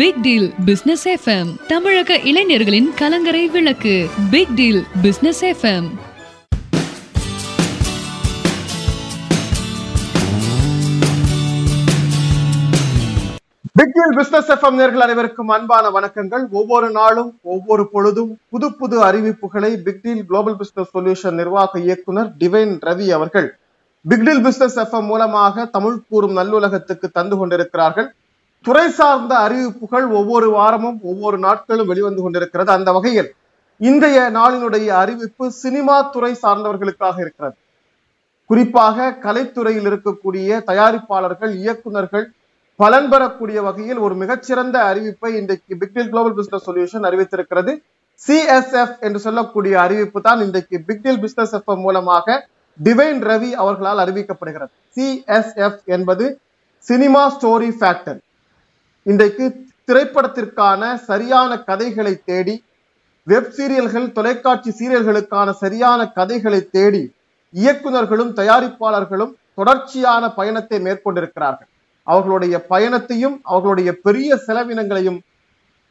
Big deal business FM தமிழக இளைஞர்களின் கலங்கரை விளக்கு. பிக் டீல் பிசினஸ் எஃப்எம் பிக்கில் பிசினஸ் எஃப்எம் நேர்கள் அனைவருக்கும் அன்பான வணக்கங்கள். ஒவ்வொரு நாளும் ஒவ்வொரு பொழுதும் புது புது அறிவிப்புகளை பிக்டீல் குளோபல் பிசினஸ் சொல்யூஷன் நிர்வாக இயக்குனர் டிவைன் ரவி அவர்கள் பிக்டில் பிசினஸ் எஃப்எம் மூலமாக தமிழ் கூறும் நல்லுலகத்துக்கு தந்து கொண்டிருக்கிறார்கள். துறை சார்ந்த அறிவிப்புகள் ஒவ்வொரு வாரமும் ஒவ்வொரு நாட்களும் வெளிவந்து கொண்டிருக்கிறது. அந்த வகையில் இன்றைய நாளினுடைய அறிவிப்பு சினிமா துறை சார்ந்தவர்களுக்காக இருக்கிறது. குறிப்பாக கலைத்துறையில் இருக்கக்கூடிய தயாரிப்பாளர்கள் இயக்குநர்கள் பலன் பெறக்கூடிய வகையில் ஒரு மிகச்சிறந்த அறிவிப்பை இன்றைக்கு big deal global business solution அறிவித்திருக்கிறது. சிஎஸ்எஃப் என்று சொல்லக்கூடிய அறிவிப்பு தான் இன்றைக்கு பிக்டில் பிசினஸ் எஃப் மூலமாக டிவைன் ரவி அவர்களால் அறிவிக்கப்படுகிறது. சிஎஸ்எஃப் என்பது சினிமா ஸ்டோரி ஃபேக்டர். இன்றைக்கு திரைப்படத்திற்கான சரியான கதைகளை தேடி வெப் சீரியல்கள் தொலைக்காட்சி சீரியல்களுக்கான சரியான கதைகளை தேடி இயக்குனர்களும் தயாரிப்பாளர்களும் தொடர்ச்சியான பயணத்தை மேற்கொண்டிருக்கிறார்கள். அவர்களுடைய பயணத்தையும் அவர்களுடைய பெரிய செலவினங்களையும்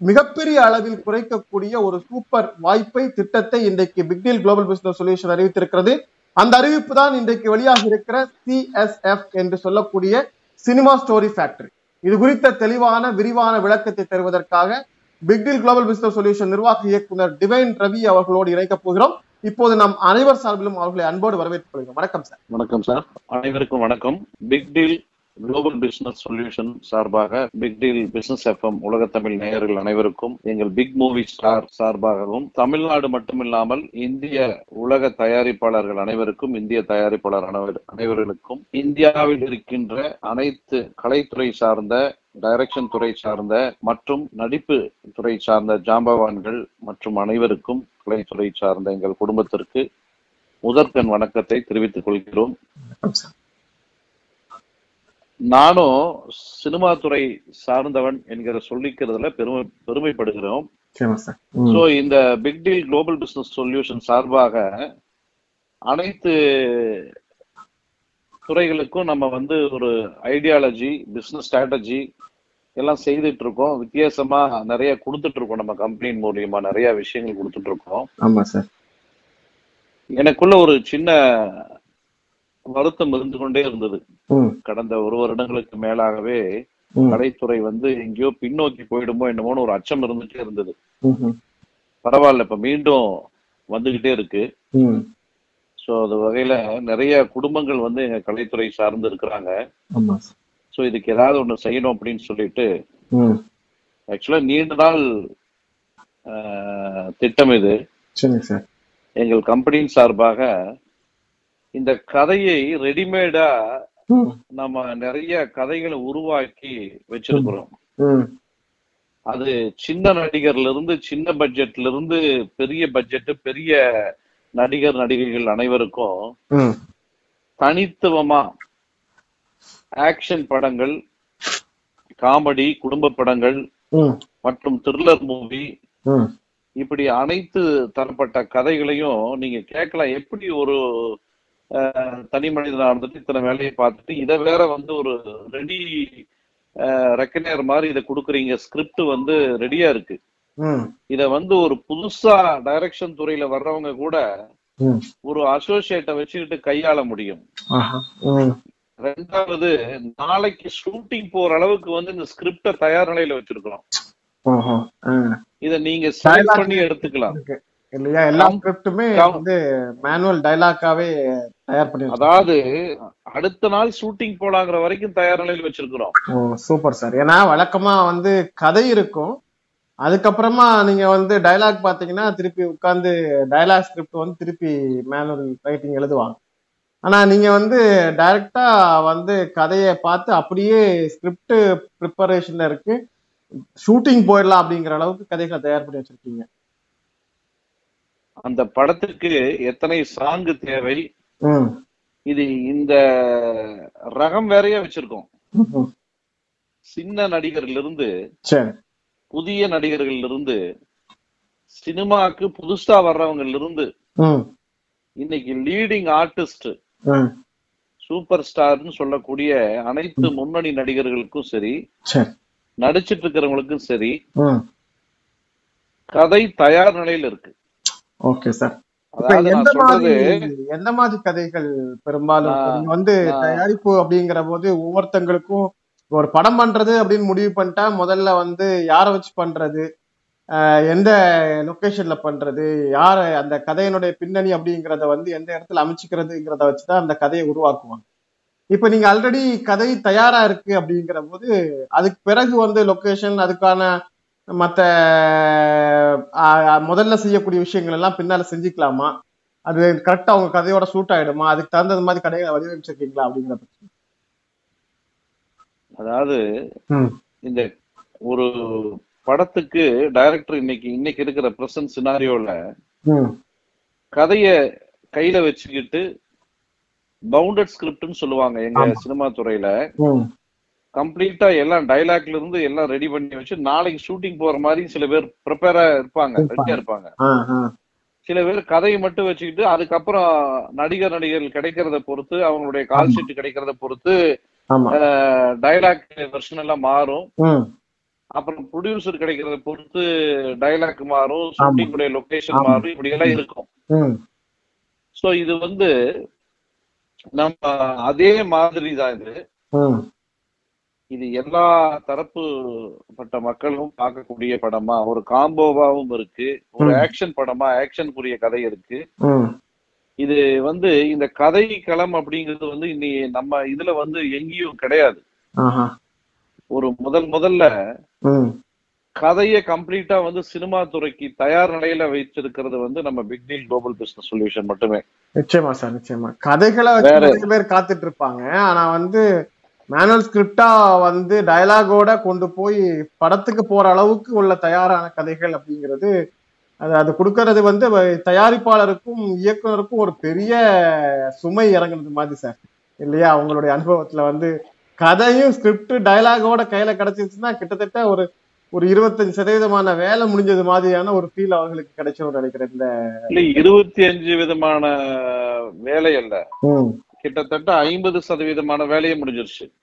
மிகப்பெரிய அளவில் குறைக்கக்கூடிய ஒரு சூப்பர் வாய்ப்பை திட்டத்தை இன்றைக்கு பிக்டீல் குளோபல் பிசினஸ் சொல்யூஷன் அறிவித்திருக்கிறது. அந்த அறிவிப்பு தான் இன்றைக்கு வெளியாக இருக்கிற சிஎஸ்எஃப் என்று சொல்லக்கூடிய சினிமா ஸ்டோரி ஃபேக்டரி இது குறித்த தெளிவான விரிவான விளக்கத்தை தருவதற்காக பிக்டில் குளோபல் பிசினஸ் சொல்யூஷன் நிர்வாக இயக்குனர் டிவைன் ரவி அவர்களோடு இணைக்கப் போகிறோம். இப்போது நாம் அனைவர் சார்பிலும் அவர்களை அன்போடு வரவேற்றுக் கொள்கிறோம். வணக்கம் சார். வணக்கம் சார். அனைவருக்கும் வணக்கம். Big deal global business solution சார்பாக பிக் டீல் பிசினஸ் எஃப்எம் உலக தமிழ் நேயர்கள் அனைவருக்கும் எங்கள் பிக் மூவி ஸ்டார் சார்பாகவும் தமிழ்நாடு மட்டுமில்லாமல் இந்திய உலக தயாரிப்பாளர்கள் அனைவருக்கும் இந்திய தயாரிப்பாளர் அனைவர்களுக்கும் இந்தியாவில் இருக்கின்ற அனைத்து கலைத்துறை சார்ந்த டைரக்ஷன் துறை சார்ந்த மற்றும் நடிப்பு துறை சார்ந்த ஜாம்பவான்கள் மற்றும் அனைவருக்கும் கலைத்துறை சார்ந்த எங்கள் குடும்பத்திற்கு முதற்கண் வணக்கத்தை தெரிவித்துக் கொள்கிறோம். நானும் சினிமா துறை சார்ந்தவன் என்கிற சொல்லிக்கிறதுல பெருமை பெருமைப்படுகிறோம். சோ இந்த big deal global business solution சார்பாக அனைத்து துறைகளுக்கும் நம்ம வந்து ஒரு ஐடியாலஜி பிசினஸ் ஸ்ட்ராட்டஜி எல்லாம் செய்துட்டு இருக்கோம் வித்தியாசமா நிறைய கொடுத்துட்டு இருக்கோம் நம்ம கம்பெனி மூலியமா நிறைய விஷயங்கள் கொடுத்துட்டு இருக்கோம் ஆமா சார். எனக்குள்ள ஒரு சின்ன வருத்தம் இருந்து கொண்டே இருந்தது. கடந்த ஒரு வருடங்களுக்கு மேலாகவே கலைத்துறை வந்து எங்கேயோ பின்னோக்கி போயிடுமோ என்னமோன்னு ஒரு அச்சம் இருந்துட்டே இருந்தது. பரவாயில்ல இப்ப மீண்டும் வந்துகிட்டே இருக்கு. சோ அது வகையில நிறைய குடும்பங்கள் வந்து எங்க கலைத்துறை சார்ந்து இருக்கிறாங்க. சோ இதுக்கு ஏதாவது ஒண்ணு செய்யணும் அப்படின்னு சொல்லிட்டு ஆக்சுவலா நீண்ட நாள் திட்டம் இது. எங்கள் கம்பெனியின் சார்பாக இந்த கதையை ரெடிமேடா நம்ம நிறைய கதைகளை உருவாக்கி வச்சிருக்கிறோம். அது சின்ன நடிகர்ல இருந்து சின்ன பட்ஜெட்ல இருந்து பெரிய பட்ஜெட் பெரிய நடிகர் நடிகைகள் அனைவருக்கும் தனித்துவமா ஆக்ஷன் படங்கள் காமெடி குடும்ப படங்கள் மற்றும் த்ரில்லர் மூவி இப்படி அனைத்து தரப்பட்ட கதைகளையும் நீங்க கேட்கலாம். எப்படி ஒரு தனி மனிதனா இருந்துட்டு இத்தனை வேலையை பார்த்துட்டு இதை வேற வந்து ஒரு ரெடி ரெக்கனர் மாதிரி இதை கொடுக்குறீங்க. ஸ்கிரிப்ட் வந்து ரெடியா இருக்கு. இத வந்து ஒரு புதுசா டைரக்ஷன் துறையில வர்றவங்க கூட ஒரு அசோசியேட்டை வச்சுக்கிட்டு கையாள முடியும். ரெண்டாவது நாளைக்கு ஷூட்டிங் போற அளவுக்கு வந்து இந்த ஸ்கிரிப்ட தயார் நிலையில வச்சிருக்கிறோம் இத நீங்க பண்ணி எடுத்துக்கலாம். இல்லையா? எல்லா ஸ்கிரிப்டுமே வந்து மேனுவல் டைலாக்காவே தயார் பண்ணி அதாவது அடுத்த நாள் ஷூட்டிங் போலாங்கிற வரைக்கும் தயார் நிலையில் வச்சிருக்கிறோம். Oh super sir. ஏன்னா வழக்கமா வந்து கதை இருக்கும். அதுக்கப்புறமா நீங்க வந்து டைலாக் பாத்தீங்கன்னா திருப்பி உட்கார்ந்து டைலாக் ஸ்கிரிப்ட் வந்து திருப்பி மேனுவல் ரைட்டிங் எழுதுவாங்க. ஆனா நீங்க வந்து டைரக்டா வந்து கதையை பார்த்து அப்படியே ஸ்கிரிப்ட் ப்ரிப்பரேஷன்ல இருக்கு. ஷூட்டிங் போயிடலாம் அப்படிங்கிற அளவுக்கு கதைகளை தயார் பண்ணி வச்சிருக்கீங்க. அந்த படத்துக்கு எத்தனை சாங்கு தேவை? இது இந்த ரகம் வேறையா வச்சிருக்கோம். சின்ன நடிகர்ல இருந்து புதிய நடிகர்கள் இருந்து சினிமாக்கு புதுசா வர்றவங்கல இருந்து இன்னைக்கு லீடிங் ஆர்டிஸ்ட் சூப்பர் ஸ்டார்னு சொல்லக்கூடிய அனைத்து முன்னணி நடிகர்களுக்கும் சரி நடிச்சிட்டு இருக்கிறவங்களுக்கும் சரி கதை தயார் நிலையில இருக்கு. Okay sir. எந்த மாதிரி எந்த மாதிரி கதைகள் பெரும்பாலும் வந்து தயாரிப்பு அப்படிங்கிற போது ஒவ்வொருத்தங்களுக்கும் ஒரு படம் பண்றது அப்படின்னு முடிவு பண்ணிட்டா முதல்ல வந்து யாரை வச்சு பண்றது? எந்த லொகேஷன்ல பண்றது? யார அந்த கதையினுடைய பின்னணி அப்படிங்கிறத வந்து எந்த இடத்துல அமைச்சுக்கிறதுங்கிறத வச்சுதான் அந்த கதையை உருவாக்குவாங்க. இப்ப நீங்க ஆல்ரெடி கதை தயாரா இருக்கு அப்படிங்கிற போது அதுக்கு பிறகு வந்து லொகேஷன் அதுக்கான மத்த ஆஹ் முதல்ல செய்யக்கூடிய விஷயங்கள் எல்லாம் பின்னால செஞ்சுக்கலாமா? அது கரெக்டா உங்க கதையோட சூட் ஆயிடுமா? அதுக்கு தகுந்த மாதிரி கதைகளை வடிவமைச்சிருக்கீங்களா அப்படிங்கிற அதாவது இந்த ஒரு படத்துக்கு டைரக்டர் இன்னைக்கு இன்னைக்கு இருக்கிற பிரசன்ட் சினாரியோல கதைய கையில வச்சுக்கிட்டு பவுண்டட் ஸ்கிரிப்ட்னு சொல்லுவாங்க எங்க சினிமா துறையில. கம்ப்ளீட்டா எல்லாம் டைலாக்ல இருந்து எல்லாம் ரெடி பண்ணி வச்சு நாளைக்கு ஷூட்டிங் போற மாதிரி சில பேர் ப்ரிப்பேரா இருப்பாங்க ரெடியா இருப்பாங்க. சில பேர் கதையை மட்டும் வச்சுக்கிட்டு அதுக்கப்புறம் நடிகர் நடிகர்கள் கிடைக்கிறத பொறுத்து அவங்களுடைய கால் ஷீட் கிடைக்கிறத பொறுத்து டைலாக் வெர்ஷன் எல்லாம் மாறும். அப்புறம் ப்ரொடியூசர் கிடைக்கிறத பொறுத்து டைலாக் மாறும் ஆமா. ஷூட்டிங் உடைய லொகேஷன் மாறும் இப்படி எல்லாம் இருக்கும். சோ இது வந்து நம்ம அதே மாதிரி தான் இது. இது எல்லா தரப்பு பட்ட மக்களும் பார்க்கக்கூடிய படமா ஒரு காம்போவாவும் இருக்கு ஒரு ஆக்ஷன் படமா ஆக்ஷனுக்குரிய கதை இருக்கு. இது வந்து இந்த கதை களம் அப்படிங்கிறது வந்து இன்னி நம்ம இதுல வந்து எங்கேயும் கிடையாது. ஒரு முதல் முதல்ல கதையை கம்ப்ளீட்டா வந்து சினிமா துறைக்கு தயார் நிலையில வைத்திருக்கிறது வந்து நம்ம big deal global business solution மட்டுமே. நிச்சயமா சார் நிச்சயமா. கதைகளை பேர் காத்துட்டு இருப்பாங்க. ஆனா வந்து மேனுவல் ஸ்கிரிப்டா வந்து டயலாகோட கொண்டு போய் படத்துக்கு போற அளவுக்கு உள்ள தயாரான கதைகள் அப்படிங்கிறது அது அது கொடுக்கறது வந்து தயாரிப்பாளருக்கும் இயக்குனருக்கும் ஒரு பெரிய சுமை இறங்குனது மாதிரி சார் இல்லையா? அவங்களுடைய அனுபவத்துல வந்து கதையும் ஸ்கிரிப்ட் டயலாகோட கையில கிடைச்சிருச்சுன்னா கிட்டத்தட்ட ஒரு ஒரு இருபத்தஞ்சு சதவீதமான வேலை முடிஞ்சது மாதிரியான ஒரு ஃபீல் அவர்களுக்கு கிடைச்சிடும் நினைக்கிறேன் இந்த இருபத்தி அஞ்சு விதமான வேலை அல்ல. கிட்டத்தட்ட ஐம்பது சதவீதமான வேலையே முடிஞ்சிருச்சு.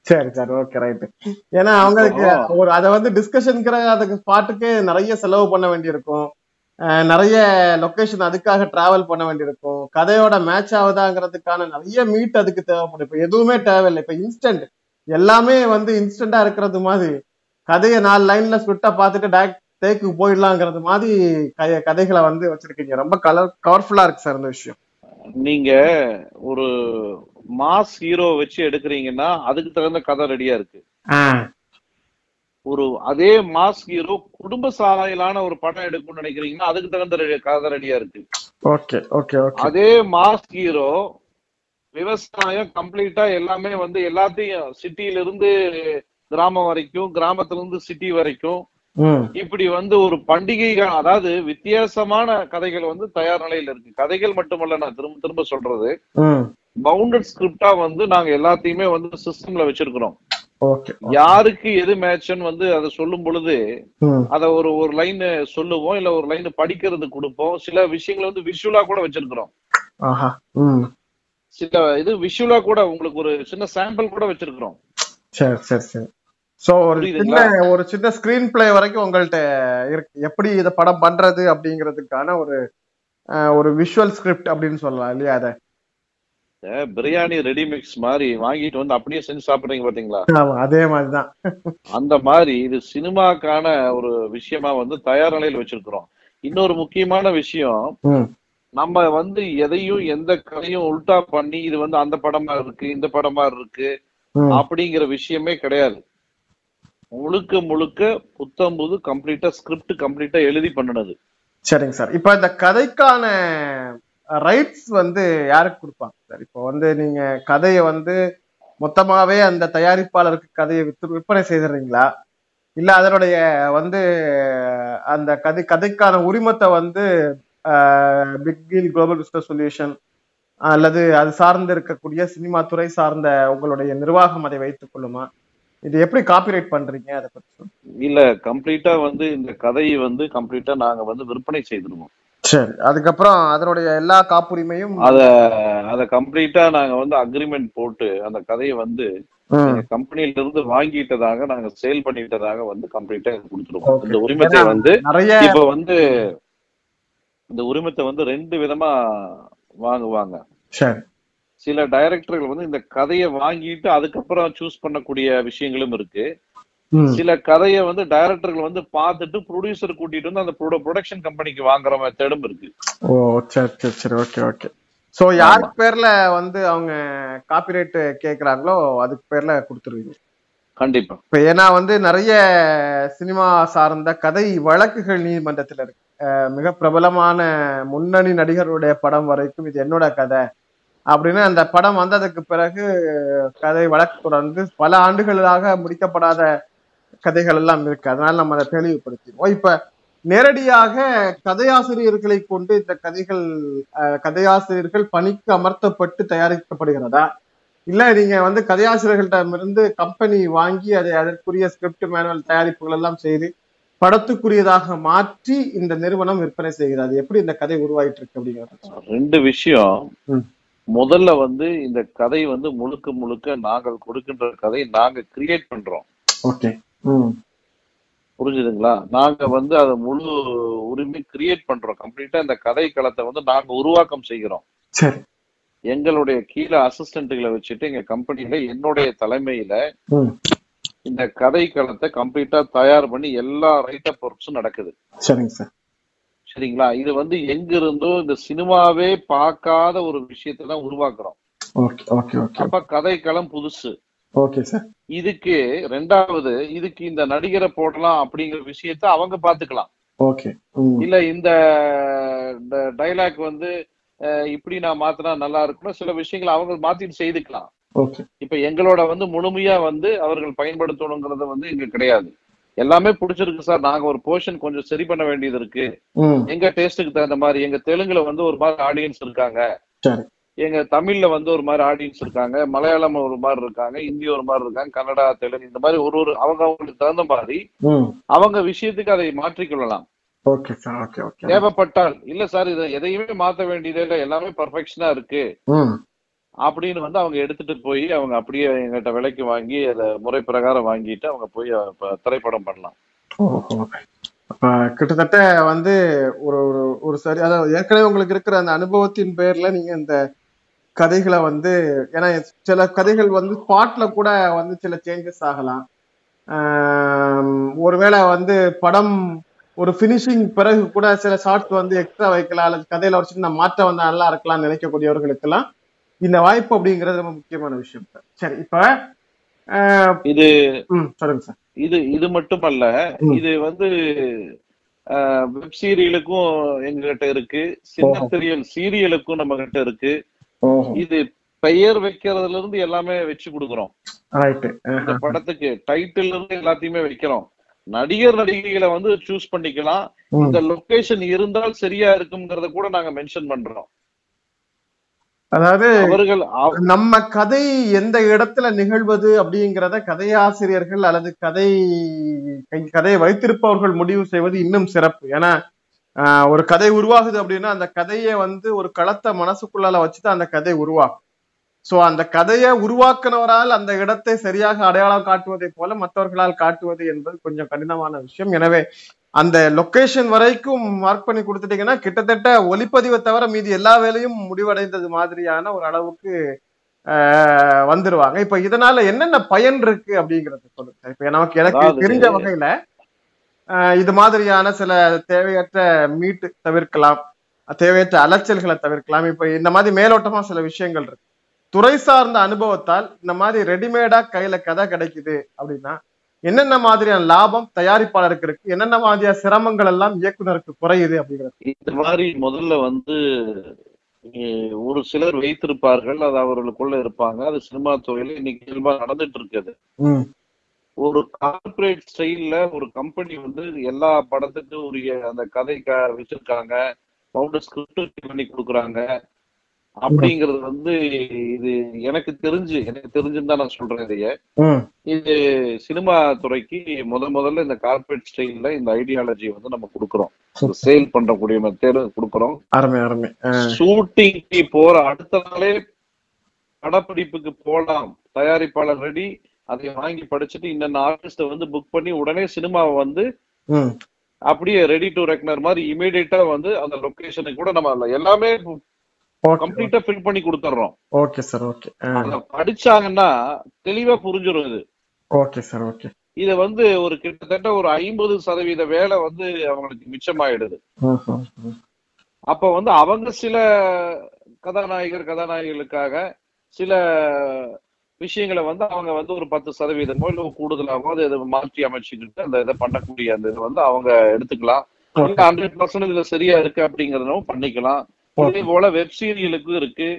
சரி சரி ஓகே ரைட் ஏன்னா அவங்களுக்கு ஒரு அதை வந்து டிஸ்கஷனுங்கிற அதுக்கு ஸ்பாட்டுக்கு நிறைய செலவு பண்ண வேண்டியிருக்கும். நிறைய லொகேஷன் அதுக்காக டிராவல் பண்ண வேண்டியிருக்கும். கதையோட மேட்ச் ஆகுதாங்கிறதுக்கான நிறைய மீட் அதுக்கு தேவைப்படும். இப்ப எதுவுமே தேவையில்லை. இப்ப இன்ஸ்டன்ட் எல்லாமே வந்து இன்ஸ்டன்டா இருக்கிறது மாதிரி. கதையை நாலு லைன்ல ஸ்விட்டா பார்த்துட்டு டேரக்ட் டேக்கு போயிடலாங்கிறது மாதிரி கதை- கதைகளை வந்து வச்சிருக்கீங்க. ரொம்ப கலர் கவர்ஃபுல்லா இருக்கு சார் இந்த விஷயம். நீங்க ஒரு மாஸ் ஹீரோ வச்சு எடுக்கிறீங்கன்னா அதுக்கு தகுந்த கதை ரெடியா இருக்கு. ஒரு அதே மாஸ் ஹீரோ குடும்ப சாலையிலான ஒரு படம் எடுக்கணும்னு நினைக்கிறீங்கன்னா அதுக்கு தகுந்த கதை ரெடியா இருக்கு. Okay okay okay. அதே மாஸ் ஹீரோ விவசாயம் கம்ப்ளீட்டா எல்லாமே வந்து எல்லாத்தையும் சிட்டில இருந்து கிராமம் வரைக்கும் கிராமத்துல இருந்து சிட்டி வரைக்கும் இப்படி வந்து ஒரு பண்டிகை கா- அதாவது வித்தியாசமான கதைகள் வந்து தயார் நிலையில இருக்கு. கதைகள் மட்டுமல்ல நான் திரும்ப திரும்ப சொல்றது. பவுண்டட் ஸ்கிரிப்டா வந்து நாங்க எல்லாத்தையுமே வந்து சிஸ்டம்ல வச்சிருக்கிறோம். யாருக்கு எது மேட்ச்னு வந்து அதை சொல்லும் பொழுது அத ஒரு ஒரு லைன் சொல்லுவோம் இல்ல ஒரு லைன் படிக்கிறது கொடுப்போம். சில விஷயங்களை வந்து விஷுவலா கூட வச்சிருக்கிறோம். சில இது விஷுவலா கூட உங்களுக்கு ஒரு சின்ன சாம்பிள் கூட வச்சிருக்கிறோம். சரி சரி சரி. சோ ஒரு சின்ன ஒரு சின்ன ஸ்கிரீன் பிளே வரைக்கும் உங்கள்ட்ட இருக்கு. எப்படி இத படம் பண்றது அப்படிங்கிறதுக்கான ஒரு ஒரு விஷுவல் ஸ்கிரிப்ட் அப்படின்னு சொல்லலாம் இல்லையா அத? பிரியாணி ரெடி மிக்ஸ் மாதிரி வாங்கிட்டு வந்து அப்படியே செஞ்சு சாப்பிடுறீங்க பாத்தீங்களா? அதே மாதிரிதான். அந்த மாதிரி இது சினிமாக்கான ஒரு விஷயமா வந்து தயார் நிலையில வச்சிருக்கிறோம். இன்னொரு முக்கியமான விஷயம் நம்ம வந்து எதையும் எந்த கதையும் உல்டா பண்ணி இது வந்து அந்த படமா இருக்கு இந்த படமா இருக்கு அப்படிங்கிற விஷயமே கிடையாது. முழுக்க முழுக்க புத்தம் புது கம்ப்ளீட்டா ஸ்கிரிப்ட் கம்ப்ளீட்டா எழுதி பண்ணனது. சரிங்க சார். இப்ப இந்த கதைக்கான ரைட்ஸ் வந்து யாருக்கு கொடுப்பாங்க சார்? இப்போ வந்து நீங்க கதையை வந்து மொத்தமாவே அந்த தயாரிப்பாளருக்கு கதையை வித்து விற்பனை செய்துறீங்களா? இல்ல அதனுடைய வந்து அந்த கதை கதைக்கான உரிமத்தை வந்து big deal global business solution அல்லது அது சார்ந்து இருக்கக்கூடிய சினிமா துறை சார்ந்த உங்களுடைய நிர்வாகம் அதை வைத்துக் கொள்ளுமா? இது எப்படி காப்பிரைட் பண்றீங்க? அதை பத்தி. இல்ல கம்ப்ளீட்டா வந்து இந்த கதையை வந்து கம்ப்ளீட்டா நாங்க வந்து விற்பனை செய்திருவோம். சரி அதுக்கப்புறம் அதனுடைய எல்லா காப்புரிமையும் அத அத கம்ப்ளீட்டா நாங்க வந்து அக்ரிமெண்ட் போட்டு அந்த கதையை வந்து கம்பெனில இருந்து வாங்கிட்டதாக நாங்க சேல் பண்ணிட்டதாக வந்து கம்ப்ளீட்டா கொடுத்துருவோம். இந்த உரிமத்தை வந்து நிறைய இப்ப வந்து இந்த உரிமத்தை வந்து ரெண்டு விதமா வாங்குவாங்க. சரி. சில டைரக்டர்கள் வந்து இந்த கதையை வாங்கிட்டு அதுக்கப்புறம் சூஸ் பண்ணக்கூடிய விஷயங்களும் இருக்கு. சில கதையை வந்து டைரக்டர்கள் வந்து பார்த்துட்டு ப்ரொடியூசர் கூட்டிட்டு வந்து அந்த ப்ரொடக்ஷன் கம்பெனிக்கு வாங்குற மெத்தடும் இருக்கு. ஓ சரி சரி சரி ஓகே ஓகே சோ யார் பேர்ல வந்து அவங்க காப்பிரைட் கேக்குறாங்களோ அதுக்கு பேர்ல கொடுத்துருவீங்க. கண்டிப்பா. இப்ப ஏன்னா வந்து நிறைய சினிமா சார்ந்த கதை வழக்குகள் நீதிமன்றத்துல இருக்கு. மிக பிரபலமான முன்னணி நடிகருடைய படம் வரைக்கும் இது என்னோட கதை. அப்படின்னு அந்த படம் வந்ததுக்கு பிறகு கதை வழக்கு தொடர்ந்து பல ஆண்டுகளாக முடிக்கப்படாத கதைகள் எல்லாம் இருக்கு. அதனால நம்ம அதை தெளிவுபடுத்திடுவோம். இப்ப நேரடியாக கதையாசிரியர்களை கொண்டு இந்த கதைகள் கதையாசிரியர்கள் பணிக்கு அமர்த்தப்பட்டு தயாரிக்கப்படுகிறதா? இல்ல நீங்க வந்து கதையாசிரியர்களிடமிருந்து கம்பெனி வாங்கி அதை அதற்குரிய ஸ்கிரிப்ட் மேனுவல் தயாரிப்புகள் எல்லாம் செய்து படத்துக்குரியதாக மாற்றி இந்த நிறுவனம் விற்பனை செய்கிறது. எப்படி இந்த கதை உருவாயிட்டு இருக்கு அப்படிங்கிறது ரெண்டு விஷயம். முதல்ல வந்து இந்த கதை வந்து முழுக்க முழுக்க நாங்கள் கொடுக்கின்ற கதை நாங்க கிரியேட் பண்றோம். புரிஞ்சுதுங்களா? நாங்க வந்து அதை முழு உரிமை கிரியேட் பண்றோம். கம்ப்ளீட்டா இந்த கதை களத்தை வந்து நாங்க உருவாக்கம் செய்கிறோம். எங்களுடைய கீழே அசிஸ்டன்ட்களை வச்சுட்டு எங்க கம்பெனில என்னுடைய தலைமையில இந்த கதை களத்தை கம்ப்ளீட்டா தயார் பண்ணி எல்லா ரைட்டப் ஒர்க்ஸும் நடக்குது. சரிங்க சார் சரிங்களா? இது வந்து எங்க இருந்தோ இந்த சினிமாவே பார்க்காத ஒரு விஷயத்தை தான் உருவாக்குறோம். அப்ப கதைக்களம் புதுசு. Okay sir. இதுக்கு ரெண்டாவது இதுக்கு இந்த நடிகரை போடலாம் அப்படிங்கிற விஷயத்த அவங்க பாத்துக்கலாம் ஓகே. இல்ல இந்த டைலாக் வந்து இப்படி நான் மாத்தினா நல்லா இருக்கும்னா சில விஷயங்களை அவங்க மாத்திட்டு செய்துக்கலாம். இப்ப எங்களோட வந்து முழுமையா வந்து அவர்கள் பயன்படுத்தணுங்கிறது வந்து இங்க கிடையாது. எல்லாமே பிடிச்சிருக்கு சார். நாங்க ஒரு போர்ஷன் கொஞ்சம் சரி பண்ண வேண்டியது இருக்கு. எங்க டேஸ்ட்டுக்கு தகுந்த மாதிரி எங்க தெலுங்குல வந்து ஒரு மாதிரி ஆடியன்ஸ் இருக்காங்க. எங்க தமிழ்ல வந்து ஒரு மாதிரி ஆடியன்ஸ் இருக்காங்க. மலையாளம் ஒரு மாதிரி இருக்காங்க. ஹிந்தி ஒரு மாதிரி இருக்காங்க. கன்னடா தெலுங்கு இந்த மாதிரி ஒரு ஒரு அவங்க அவங்களுக்கு தகுந்த மாதிரி அவங்க விஷயத்துக்கு அதை மாற்றிக்கொள்ளலாம் தேவைப்பட்டால். இல்ல சார் இதை எதையுமே மாத்த வேண்டியதே இல்லை எல்லாமே பர்ஃபெக்ஷனா இருக்கு. அப்படின்னு வந்து அவங்க எடுத்துட்டு போய் அவங்க அப்படியே எங்கிட்ட விலைக்கு வாங்கி அதை முறை பிரகாரம் வாங்கிட்டு அவங்க போய் திரைப்படம் பண்ணலாம். கிட்டத்தட்ட வந்து ஒரு ஒரு ஒரு சரி அதாவது ஏற்கனவே உங்களுக்கு இருக்கிற அந்த அனுபவத்தின் பேர்ல நீங்க இந்த கதைகளை வந்து ஏன்னா சில கதைகள் வந்து ஸ்பாட்ல கூட வந்து சில சேஞ்சஸ் ஆகலாம். ஒருவேளை வந்து படம் ஒரு ஃபினிஷிங் பிறகு கூட சில ஷார்ட்ஸ் வந்து எக்ஸ்ட்ரா வைக்கலாம் அல்லது கதையில ஒரு சின்ன மாற்றம் வந்தா நல்லா இருக்கலாம்னு நினைக்கக்கூடியவர்களுக்கெல்லாம் இந்த வாய்ப்பு அப்படிங்கிறது ரொம்ப முக்கியமான விஷயம் சார். இப்ப இது சொல்லுங்க சார். இது இது மட்டுமல்ல. இது வந்து வெப் சீரியலுக்கும் எங்ககிட்ட இருக்கு சின்ன. சீரியல் சீரியலுக்கும் நம்ம கிட்ட இருக்கு இது பெயர் வைக்கிறதுல இருந்து எல்லாமே வச்சு கொடுக்குறோம். இந்த படத்துக்கு டைட்டில் இருந்து எல்லாத்தையுமே வைக்கிறோம். நடிகர் நடிகைகளை வந்து சூஸ் பண்ணிக்கலாம். இந்த லொகேஷன் இருந்தால் சரியா இருக்குங்கிறத கூட நாங்க மென்ஷன் பண்றோம். அதாவது நம்ம கதை எந்த இடத்துல நிகழ்வது அப்படிங்கிறத கதையாசிரியர்கள் அல்லது கதை கதையை வைத்திருப்பவர்கள் முடிவு செய்வது இன்னும் சிறப்பு. ஏன்னா ஆஹ், ஒரு கதை உருவாகுது அப்படின்னா அந்த கதையை வந்து ஒரு களத்தை மனசுக்குள்ளால வச்சுதான் அந்த கதை உருவாகும். சோ அந்த கதையை உருவாக்குனவரால் அந்த இடத்தை சரியாக அடையாளம் காட்டுவதை போல மற்றவர்களால் காட்டுவது என்பது கொஞ்சம் கடினமான விஷயம். எனவே அந்த லொகேஷன் வரைக்கும் மார்க் பண்ணி கொடுத்துட்டீங்கன்னா கிட்டத்தட்ட ஒளிப்பதிவை தவிர மீதி எல்லா வேலையும் முடிவடைந்தது மாதிரியான ஒரு அளவுக்கு வந்துருவாங்க. இப்ப இதனால என்னென்ன பயன் இருக்கு அப்படிங்கறது சொல்லுங்க. இப்ப நமக்கு எனக்கு தெரிஞ்ச வகையில இது மாதிரியான சில தேவையற்ற மீட்டு தவிர்க்கலாம் தேவையற்ற அலைச்சல்களை தவிர்க்கலாம். இப்ப இந்த மாதிரி மேலோட்டமா சில விஷயங்கள் இருக்கு. துறை சார்ந்த அனுபவத்தால் இந்த மாதிரி ரெடிமேடா கையில கதை கிடைக்குது அப்படின்னா என்னென்ன மாதிரியான லாபம் தயாரிப்பாளருக்கு இருக்கு என்னென்ன மாதிரியான சிரமங்கள் எல்லாம் இயக்குனருக்கு குறையுது அப்படிங்கிறது. இந்த மாதிரி முதல்ல வந்து ஒரு சிலர் வைத்திருப்பார்கள் அது அவர்களுக்குள்ள இருப்பாங்க. அது சினிமா துறையில இன்னைக்கு இயல்பா நடந்துட்டு இருக்குது ஒரு கார்ப்பரேட் ஸ்டைல்ல ஒரு கம்பெனி வந்து எல்லா படத்துக்கும் உரிய அந்த கதை வச்சிருக்காங்க. பவுண்டர் ஸ்கிரிப்ட் பண்ணி கொடுக்குறாங்க. அப்படிங்கிறது வந்து இது எனக்கு தெரிஞ்சு எனக்கு தெரிஞ்சுன்னு தான் நான் சொல்றேன் இதைய. இது சினிமா துறைக்கு முத முதல்ல இந்த கார்ப்பரேட் ஸ்டைல்ல இந்த ஐடியாலஜி வந்து நம்ம கொடுக்குறோம். சேல் பண்றக்கூடிய மெத்தேடு கொடுக்குறோம். ஷூட்டிங்க்கு போற அடுத்த நாளே படப்பிடிப்புக்கு போலாம். தயாரிப்பாளர் ரெடி அதை வாங்கி படிச்சுட்டு இன்னென்ன ஆர்டிஸ்ட வந்து புக் பண்ணி உடனே சினிமாவை வந்து அப்படியே ரெடி டு ரெக்னர் மாதிரி இமீடியட்டா வந்து அந்த லொகேஷனுக்கு கூட நம்ம எல்லாமே கம்ப்ளீட்டா ஃபில் பண்ணி கொடுத்துட்றோம் ஓகே சார் ஓகே படிச்சாங்கன்னா தெளிவா புரிஞ்சிடும் இது. ஓகே சார் ஓகே இத வந்து ஒரு கிட்டத்தட்ட ஒரு ஐம்பது சதவீத வேலை வந்து அவங்களுக்கு மிச்சமாயிடுது. அப்ப வந்து அவங்க சில கதாநாயகர் கதாநாயகிகளுக்காக சில விஷயங்களை வந்து அவங்க வந்து ஒரு பத்து சதவீதமோ இல்ல கூடுதலாவோ அதை மாற்றி அமைச்சுக்கிட்டு அந்த இதை பண்ணக்கூடிய அந்த இதை வந்து அவங்க எடுத்துக்கலாம். ஹண்ட்ரட் பர்சன்ட் இதுல சரியா இருக்கு அப்படிங்கறதும் பண்ணிக்கலாம். இதே போல வெப் சீரியலுக்கும் இருக்கு.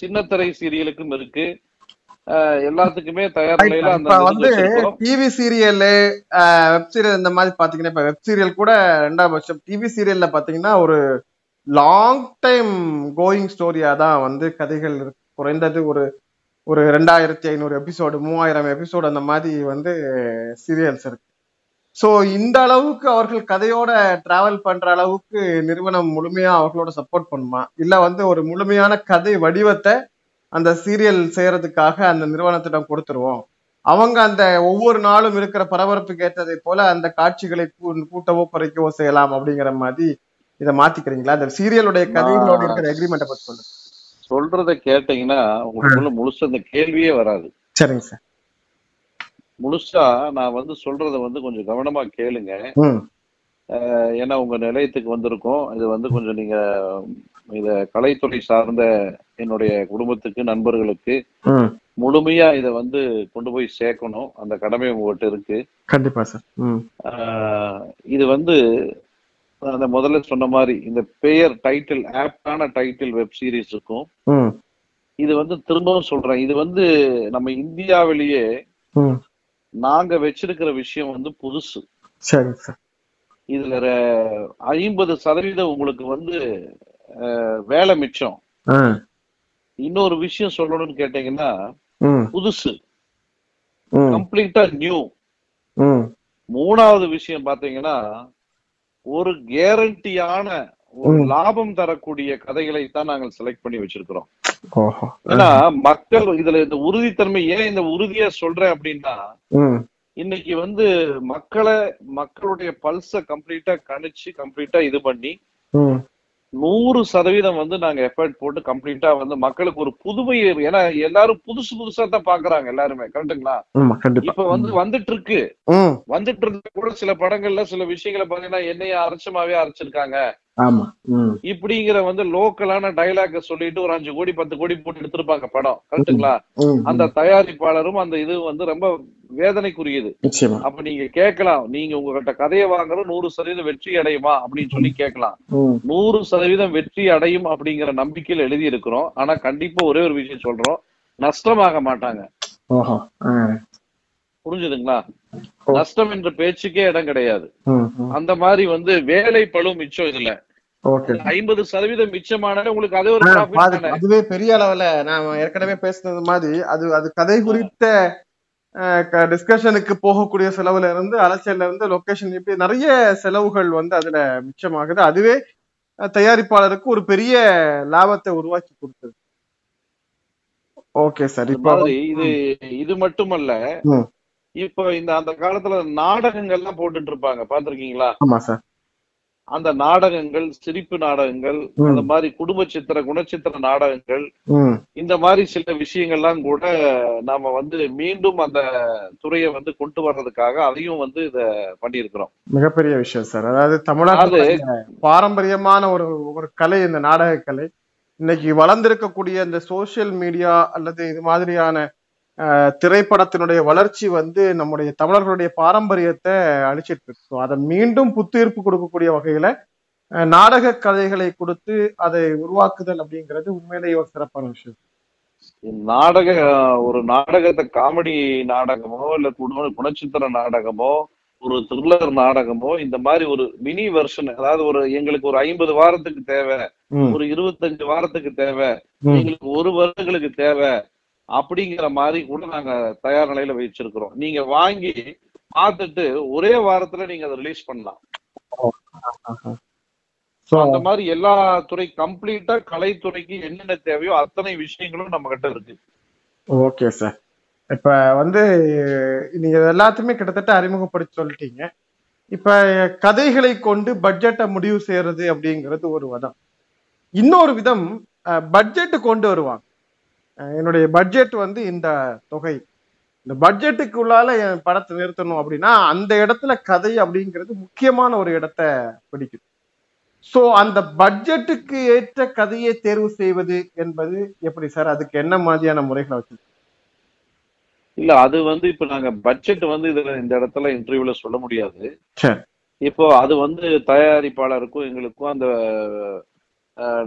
சின்னத்திரை சீரியலுக்கும் இருக்கு. எல்லாத்துக்குமே தயார் நிலையில அந்த வந்து. டிவி சீரியல் வெப் சீரியல் இந்த மாதிரி பாத்தீங்கன்னா இப்ப வெப் சீரியல் கூட ரெண்டாம் பட்சம். டிவி சீரியல்ல பாத்தீங்கன்னா ஒரு லாங் டைம் கோயிங் ஸ்டோரியா தான் வந்து கதைகள் குறைந்தது ஒரு ஒரு ரெண்டாயிரத்தி ஐநூறு எபிசோடு மூவாயிரம் எபிசோடு அந்த மாதிரி வந்து சீரியல்ஸ் இருக்கு. ஸோ இந்த அளவுக்கு அவர்கள் கதையோட டிராவல் பண்ற அளவுக்கு நிறுவனம் முழுமையா அவர்களோட சப்போர்ட் பண்ணுமா? இல்ல வந்து ஒரு முழுமையான கதை வடிவத்தை அந்த சீரியல் செய்யறதுக்காக அந்த நிறுவனத்திடம் கொடுத்துருவோம்? அவங்க அந்த ஒவ்வொரு நாளும் இருக்கிற பரபரப்புக்கு ஏற்றதை போல அந்த காட்சிகளை கூட்டவோ குறைக்கவோ செய்யலாம் அப்படிங்கிற மாதிரி இதை மாத்திக்கிறீங்களா? அந்த சீரியலுடைய கதைகளோட இருக்கிற எக்ரிமெண்ட்டை பத்தி சொல்லுங்க. சொல்றத கேட்டீங்கன்னா உங்களுக்குள்ள முழுசா அந்த கேள்வியே வராது. சரிங்க சார். முழுசா நான் வந்து சொல்றத வந்து கொஞ்சம் கவனமா கேளுங்க. ஏன்னா உங்க நிலையத்துக்கு வந்திருக்கோம். இது வந்து கொஞ்சம் நீங்க இத கலைத்துறை சார்ந்த என்னுடைய குடும்பத்துக்கு நண்பர்களுக்கு முழுமையா இத வந்து கொண்டு போய் சேர்க்கணும். அந்த கடமை உங்ககிட்ட இருக்கு. கண்டிப்பா சார். இது வந்து அந்த முதல்ல சொன்ன மாதிரி இந்த பெயர் டைட்டில் ஆப்டான டைட்டில் வெப் சீரிஸ் இருக்கும். ம். இது வந்து திரும்பவும் சொல்றேன். இது வந்து நம்ம இந்தியாவிலேயே நாங்க வச்சிருக்கிற விஷயம் வந்து புதுசு. இதுல ஐம்பது சதவீதம் உங்களுக்கு வந்து வேலை மிச்சம். இன்னொரு விஷயம் சொல்லணும்னு கேட்டீங்கன்னா புதுசு. கம்ப்ளீட்டா நியூ. மூணாவது விஷயம் பாத்தீங்கன்னா ஒரு கேரண்டியான ஒரு. லாபம் தரக்கூடிய கதைகளை தான் நாங்கள் செலக்ட் பண்ணி வச்சிருக்கிறோம். ஏன்னா மக்கள் இதுல இந்த உறுதித்தன்மை ஏன் இந்த உறுதியா சொல்றேன் அப்படின்னா இன்னைக்கு வந்து மக்களை மக்களுடைய பல்ஸ கம்ப்ளீட்டா கணிச்சு கம்ப்ளீட்டா இது பண்ணி நூறு சதவீதம் வந்து நாங்க எஃபர்ட் போட்டு கம்ப்ளீட்டா வந்து மக்களுக்கு ஒரு புதுமை ஏன்னா எல்லாரும் புதுசு புதுசா தான் பாக்குறாங்க எல்லாருமே. கண்டிப்பா. இப்ப வந்து வந்துட்டு இருக்கு வந்துட்டு இருந்த கூட சில படங்கள்ல சில விஷயங்களை பாத்தீங்கன்னா என்னைய அரைச்சமாவே அரைச்சிருக்காங்க. ஆமா இப்படிங்கிற வந்து லோக்கலான டைலாக சொல்லிட்டு ஒரு அஞ்சு கோடி பத்து கோடி போட்டு எடுத்திருப்பாங்க படம். கரெக்ட்டுங்களா ம் அந்த தயாரிப்பாளரும் அந்த இது வந்து ரொம்ப வேதனைக்குரியது. அப்ப நீங்க கேட்கலாம். நீங்க உங்ககிட்ட கதையை வாங்குறது நூறு சதவீதம் வெற்றி அடையுமா அப்படின்னு சொல்லி கேட்கலாம். நூறு சதவீதம் வெற்றி அடையும் அப்படிங்கிற நம்பிக்கையில் எழுதி இருக்கிறோம் ஆனா கண்டிப்பா ஒரே ஒரு விஷயம் சொல்றோம். நஷ்டமாக மாட்டாங்க. புரிஞ்சுதுங்களா. நஷ்டம் என்ற பேச்சுக்கே இடம் கிடையாது. அந்த மாதிரி வந்து வேலை பளு மிச்சம் இதுல. ஐம்பது சதவீதம் மிச்சமானாலே உங்களுக்கு அதே ஒரு அதுவே பெரிய அளவுல நான் ஏற்கனவே பேசுனது மாதிரி அது அது கதை குறித்த டிஸ்கஷனுக்கு போகக்கூடிய செலவுல இருந்து அலைச்சல்ல இருந்து லொகேஷன் இப்படி நிறைய செலவுகள் வந்து அதுல மிச்சமாகுது. அதுவே தயாரிப்பாளருக்கு ஒரு பெரிய லாபத்தை உருவாக்கி கொடுத்தது. ஓகே சார் இது இது மட்டுமல்ல. இப்ப இந்த அந்த காலத்துல நாடகங்கள்லாம் போட்டுட்டு இருப்பாங்க பாத்திருக்கீங்களா அந்த நாடகங்கள் சிரிப்பு நாடகங்கள். அந்த மாதிரி குடும்ப சித்திர குணச்சித்திர நாடகங்கள். இந்த மாதிரி சில விஷயங்கள்லாம் கூட நாம வந்து மீண்டும் அந்த துறையை வந்து கொண்டு வர்றதுக்காக அதையும் வந்து இத பண்ணியிருக்கிறோம். மிகப்பெரிய விஷயம் சார். அதாவது தமிழ்நாட்டுடைய பாரம்பரியமான ஒரு ஒரு கலை இந்த நாடக கலை இன்னைக்கு வளர்ந்திருக்கக்கூடிய இந்த சோஷியல் மீடியா அல்லது இது மாதிரியான திரைப்படத்தினுடைய வளர்ச்சி வந்து நம்முடைய தமிழர்களுடைய பாரம்பரியத்தை அழிச்சிட்டு இருக்கு So, அதை மீண்டும் புத்துயிர்ப்பு கொடுக்கக்கூடிய வகையில நாடக கதைகளை கொடுத்து அதை உருவாக்குதல் அப்படிங்கிறது உண்மையிலேயே ஒரு சிறப்பான விஷயம். நாடக ஒரு நாடகத்தை காமெடி நாடகமோ இல்ல குண குணச்சித்திர நாடகமோ ஒரு த்ரில்லர் நாடகமோ இந்த மாதிரி ஒரு மினி வெர்ஷன் அதாவது ஒரு எங்களுக்கு ஒரு ஐம்பது வாரத்துக்கு தேவை ஒரு இருபத்தஞ்சு வாரத்துக்கு தேவை. எங்களுக்கு ஒரு வருடங்களுக்கு தேவை அப்படிங்கிற மாதிரி கூட நாங்க தயார் நிலையில வச்சிருக்கிறோம். நீங்க வாங்கி பார்த்துட்டு ஒரே வாரத்துல நீங்க அதை ரிலீஸ் பண்ணலாம். So, அந்த மாதிரி எல்லா துறை கம்ப்ளீட்டா கலைத்துறைக்கு என்னென்ன தேவையோ அத்தனை விஷயங்களும் நம்ம கிட்ட இருக்கு. ஓகே சார் இப்ப வந்து நீங்க எல்லாத்தையுமே கிட்டத்தட்ட அறிமுகப்படுத்தி சொல்லிட்டீங்க. இப்ப கதைகளை கொண்டு பட்ஜெட்டை முடிவு செய்யறது அப்படிங்கிறது ஒரு விதம். இன்னொரு விதம் பட்ஜெட் கொண்டு வருவாங்க. என்னுடைய பட்ஜெட் வந்து இந்த தொகை. இந்த பட்ஜெட்டுக்குள்ளால என் படத்தை நிறுத்தணும் அப்படின்னா அந்த இடத்துல கதை அப்படிங்கிறது முக்கியமான ஒரு இடத்தை பிடிக்கும். சோ அந்த பட்ஜெட்டுக்கு ஏற்ற கதையை தேர்வு செய்வது என்பது எப்படி சார்? அதுக்கு என்ன மாதிரியான முறைகளை வச்சு இல்ல அது வந்து இப்ப நாங்க பட்ஜெட் வந்து இதுல இந்த இடத்துல இன்டர்வியூல சொல்ல முடியாது. இப்போ அது வந்து தயாரிப்பாளருக்கும் எங்களுக்கும் அந்த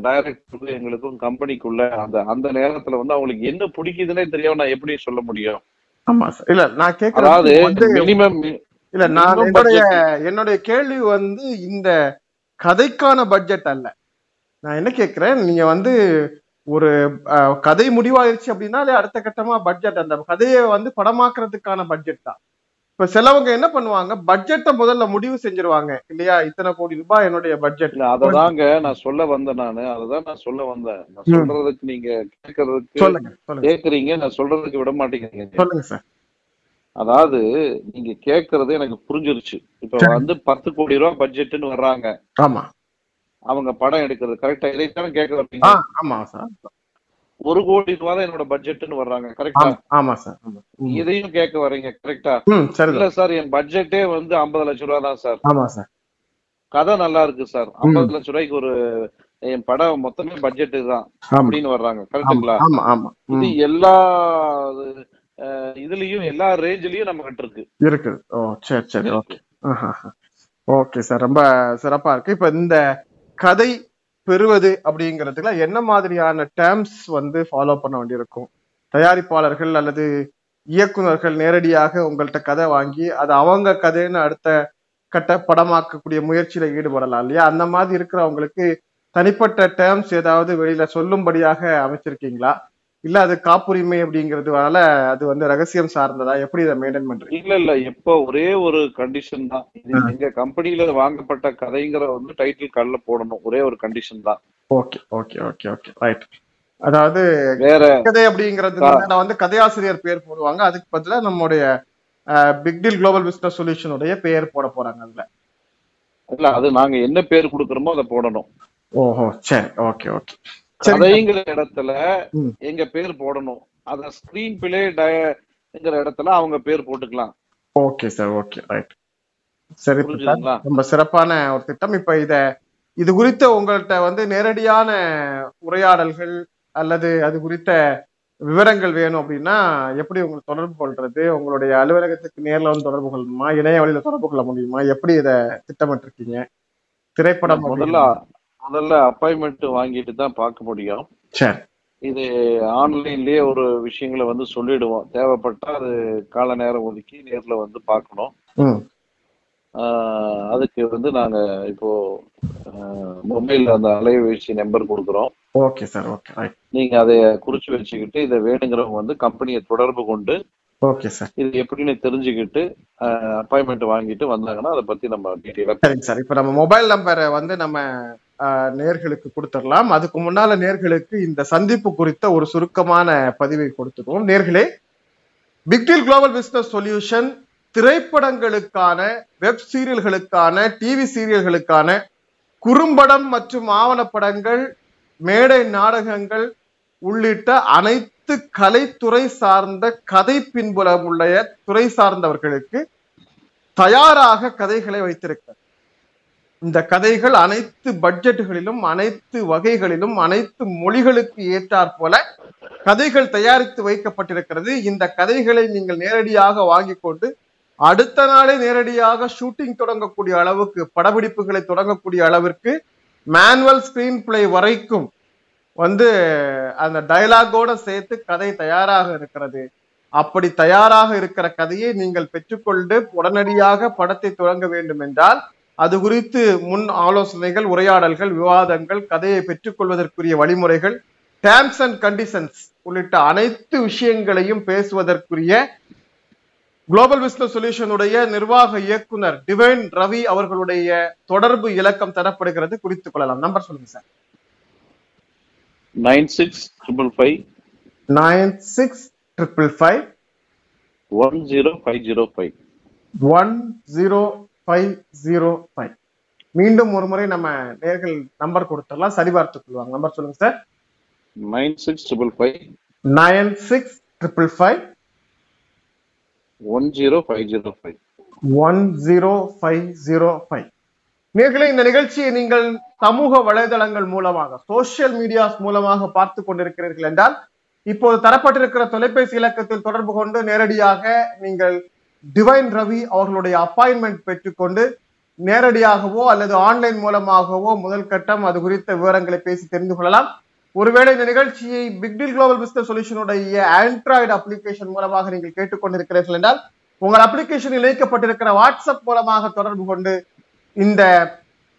டைரக்டருக்கும் எங்களுக்கும் கம்பெனிக்குள்ள அந்த அந்த நேரத்துல வந்து அவங்களுக்கு என்ன பிடிக்குதுன்னே தெரியாம நான் எப்படி சொல்ல முடியும். ஆமா இல்ல நான் கேக்குறது மினிமம் இல்ல நான் என்னுடைய. என்னுடைய கேள்வி வந்து இந்த கதைக்கான பட்ஜெட் அல்ல. நான் என்ன கேக்குறேன் நீங்க வந்து ஒரு கதை முடிவாயிருச்சு அப்படின்னா அடுத்த கட்டமா பட்ஜெட் அந்த கதையை வந்து படமாக்குறதுக்கான பட்ஜெட் தான். இப்ப சிலவங்க என்ன பண்ணுவாங்க? பட்ஜெட்டை முதல்ல முடிவு செஞ்சிருவாங்க. இல்லையா? இத்தனை கோடி ரூபாய் என்னுடைய பட்ஜெட் அததாங்க நான் சொல்ல வந்தேன் நானு. அததான் நான் சொல்ல வந்தேன். நான். சொல்றதுக்கு நீங்க கேட்கறதுக்கு சொல்லுங்க சொல்லுங்க. கேக்குறீங்க நான் சொல்றதுக்கு விட மாட்டேங்கிறீங்க. சொல்லுங்க சார். அதாவது நீங்க கேக்குறது எனக்கு புரிஞ்சிருச்சு. இப்ப. வந்து பத்து கோடி ரூபாய் பட்ஜெட்னு வர்றாங்க. ஆமா. அவங்க படம் எடுக்கிறது. கரெக்டா இதைத்தானே கேட்க ஆ வர்றீங்க ஆமா சார். ஒரு கோடி ரூபாய் தான் என்னோட பட்ஜெட்னு வர்றாங்க கரெக்டா ஆமா சார். இதையும் கேட்க வர்றீங்க கரெக்டா இல்ல சார் என் பட்ஜெட்டே வந்து ஐம்பது லட்சம் ரூபாய் தான் சார் ஆமா சார் கதை நல்லா இருக்கு சார் ஐம்பது லட்சம் ரூபாய்க்கு ஒரு என் படம் மொத்தமே பட்ஜெட் தான் அப்படின்னு வர்றாங்க கரெக்டுங்களா இது எல்லா இதுலயும் எல்லா ரேஞ்சிலயும் நம்ம கிட்ட இருக்கு. இருக்குது ஓ சரி சரி ஓகே. ஓகே சார் ரொம்ப சிறப்பா இருக்கு. இப்ப இந்த கதை பெறுவது அப்படிங்கிறதுல என்ன மாதிரியான டேர்ம்ஸ் வந்து ஃபாலோ பண்ண வேண்டியிருக்கும்? தயாரிப்பாளர்கள் அல்லது இயக்குனர்கள் நேரடியாக உங்கள்கிட்ட கதை வாங்கி அது அவங்க கதைன்னு அடுத்த கட்ட படமாக்கக்கூடிய முயற்சியில ஈடுபடலாம் இல்லையா? அந்த மாதிரி இருக்கிறவங்களுக்கு தனிப்பட்ட டேர்ம்ஸ் ஏதாவது வெளியில சொல்லும்படியாக அமைச்சிருக்கீங்களா? இல்ல அது காப்புரிமை அப்படிங்கிறதுனால அது வந்து ரகசியம் சார்ந்ததா? எப்படி இதை மெயின்டைன் பண்றீங்க? இல்ல இல்ல. எப்ப ஒரே ஒரு கண்டிஷன் தான். எங்க கம்பெனில வாங்கப்பட்ட கதைங்கிற வந்து டைட்டில் கார்டுல போடணும். ஒரே ஒரு கண்டிஷன் தான். Okay okay okay okay. Right அதாவது வேற கதை அப்படிங்கிறது நான் வந்து கதையாசிரியர் பேர் போடுவாங்க. அதுக்கு பதிலா நம்முடைய பிக் டீல் குளோபல் பிசினஸ் சொல்யூஷனுடைய பெயர் போட போறாங்க அதுல. இல்ல அது நாங்க என்ன பேர் கொடுக்கறோமோ அதை போடணும். ஓஹோ சரி. Okay okay. கதைங்கிற இடத்துல. எங்க பேர் போடணும். அத ஸ்கிரீன் பிளே டயங்கிற இடத்துல அவங்க பேர் போட்டுக்கலாம். ஓகே சார் ஓகே ரைட் சரி ரொம்ப சிறப்பான ஒரு திட்டம். இப்ப இத இது குறித்த உங்கள்கிட்ட வந்து நேரடியான உரையாடல்கள் அல்லது அது குறித்த விவரங்கள் வேணும் அப்படின்னா எப்படி உங்களுக்கு தொடர்பு கொள்றது உங்களுடைய அலுவலகத்துக்கு நேர்ல வந்து தொடர்பு கொள்ளணுமா இணைய வழியில தொடர்பு கொள்ள முடியுமா எப்படி இத திட்டமிட்டிருக்கீங்க திரைப்படம் முதல்ல முதல்ல அப்பாயின்மெண்ட் வாங்கிட்டு தான் பார்க்க முடியும். இது ஆன்லைன்லயே ஒரு விஷயங்களை வந்து சொல்லிடுவோம். தேவைப்பட்டா அது கால நேரம் ஒதுக்கி நேர்ல வந்து பார்க்கணும். அதுக்கு வந்து நாங்க இப்போ மொபைல் அந்த அலைபேசி நம்பர் கொடுக்குறோம். Okay sir okay. நீங்க அதை குறிச்சு வச்சுக்கிட்டு இதை வேணுங்கிறவங்க வந்து கம்பெனியை தொடர்பு கொண்டு ஓகே சார் இது எப்படின்னு தெரிஞ்சுக்கிட்டு அப்பாயின்மெண்ட் வாங்கிட்டு வந்தாங்கன்னா அதை பத்தி நம்ம டீட்டெயிலா சரிங்க சார். இப்ப நம்ம மொபைல் நம்பரை வந்து நம்ம நேர்களுக்கு கொடுத்துடலாம். அதுக்கு முன்னால நேர்களுக்கு இந்த சந்திப்பு குறித்த ஒரு சுருக்கமான பதிவை கொடுத்துருவோம் நேர்களே big deal global business solution திரைப்படங்களுக்கான வெப் சீரியல்களுக்கான டிவி சீரியல்களுக்கான குறும்படம் மற்றும் ஆவணப்படங்கள் மேடை நாடகங்கள் உள்ளிட்ட அனைத்து கலைத்துறை சார்ந்த கதை பின்புலம் உள்ள துறை சார்ந்தவர்களுக்கு தயாராக கதைகளை வைத்திருக்கிறார். இந்த கதைகள் அனைத்து பட்ஜெட்டுகளிலும் அனைத்து வகைகளிலும் அனைத்து மொழிகளுக்கு ஏற்றாற் போல கதைகள் தயாரித்து வைக்கப்பட்டிருக்கிறது. இந்த கதைகளை நீங்கள் நேரடியாக வாங்கி கொண்டு அடுத்த நாளே நேரடியாக ஷூட்டிங் தொடங்கக்கூடிய அளவுக்கு படப்பிடிப்புகளை தொடங்கக்கூடிய அளவிற்கு மேனுவல் ஸ்கிரீன் பிளே வரைக்கும் வந்து அந்த டயலாகோட சேர்த்து கதை தயாராக இருக்கிறது. அப்படி தயாராக இருக்கிற கதையை நீங்கள் பெற்றுக்கொண்டு உடனடியாக படத்தை தொடங்க வேண்டும் என்றால் அது குறித்து முன் ஆலோசனைகள் உரையாடல்கள் விவாதங்கள் கதையை பெற்றுக்கொள்வதற்குரிய வழிமுறைகள் டேர்ம்ஸ் அண்ட் கண்டிஷன்ஸ் உள்ளிட்ட அனைத்து விஷயங்களையும் பேசுவதற்குரிய குளோபல் பிஸ்னஸ் சொல்யூஷனுடைய நிர்வாக இயக்குனர் டிவைன் ரவி அவர்களுடைய தொடர்பு இலக்கம் தரப்படுகிறது. குறித்துக் கொள்ளலாம். நம்பர் சொல்லுங்க sir nine six triple five nine six triple five one zero five zero five one zero five zero five மீண்டும் ஒரு முறை நம்ம நேர்கள் நம்பர் கொடுத்துடலாம். சரிபார்த்துக் கொள்வாங்க. நம்பர் சொல்லுங்க sir. Nine six triple five nine six triple five one zero five zero five one zero five zero five நேர்களை இந்த நிகழ்ச்சியை நீங்கள் சமூக வலைதளங்கள் மூலமாக சோசியல் மீடியாஸ் மூலமாக பார்த்து கொண்டிருக்கிறீர்கள் என்றால் இப்போது தரப்பட்டிருக்கிற தொலைபேசி இலக்கத்தில் தொடர்பு கொண்டு நேரடியாக நீங்கள் டிவைன் ரவி அவர்களுடைய அப்பாயின்மெண்ட் பெற்றுக்கொண்டு நேரடியாகவோ அல்லது ஆன்லைன் மூலமாகவோ முதல் கட்டம் அது குறித்த விவரங்களை பேசி தெரிந்து கொள்ளலாம். ஒருவேளை இந்த நிகழ்ச்சியை பிக்டில் குளோபல் பிசினஸ் சொல்யூஷனுடைய ஆண்ட்ராய்டு அப்ளிகேஷன் மூலமாக நீங்கள் கேட்டுக்கொண்டிருக்கிறீர்கள் என்றால் உங்கள் அப்ளிகேஷன் இணைக்கப்பட்டிருக்கிற வாட்ஸ்அப் மூலமாக தொடர்பு கொண்டு இந்த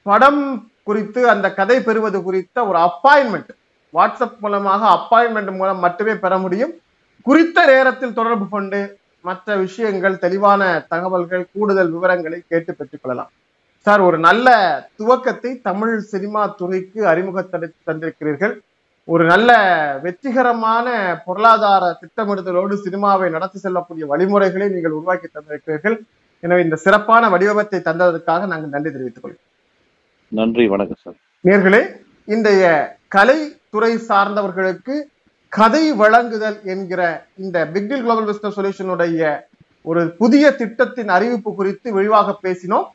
படம் குறித்து அந்த கதை பெறுவது குறித்த ஒரு அப்பாயின்மெண்ட் வாட்ஸ்அப் மூலமாக அப்பாயின்மெண்ட் மூலம் மட்டுமே பெற முடியும். குறித்த நேரத்தில் தொடர்பு கொண்டு மற்ற விஷயங்கள் தெளிவான தகவல்கள் கூடுதல் விவரங்களை கேட்டு பெற்றுக்கொள்ளலாம் சார் ஒரு நல்ல துவக்கத்தை தமிழ் சினிமா துறைக்கு அறிமுகத்தை தந்திருக்கிறீர்கள். ஒரு நல்ல வெற்றிகரமான பொருளாதார திட்டமிடுதலோடு சினிமாவை நடத்தி செல்லக்கூடிய வழிமுறைகளை நீங்கள் உருவாக்கி தந்திருக்கிறீர்கள். எனவே இந்த சிறப்பான வடிவமைத்தை தந்ததற்காக நாங்கள் நன்றி தெரிவித்துக் கொள்கிறோம். நன்றி வணக்கம் சார். நேர்களே இன்றைய கலை துறை சார்ந்தவர்களுக்கு கதை வழங்குதல் என்கிற இந்த பிக்டில் குளோபல் பிசினஸ் சொல்யூஷனுடைய ஒரு புதிய திட்டத்தின் அறிவிப்பு குறித்து விரிவாக பேசினோம்.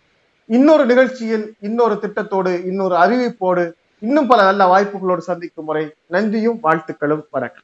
இன்னொரு நிகழ்ச்சியில் இன்னொரு திட்டத்தோடு இன்னொரு அறிவிப்போடு இன்னும் பல நல்ல வாய்ப்புகளோடு சந்திக்கும் முறை. நன்றியும் வாழ்த்துக்களும் வணக்கம்.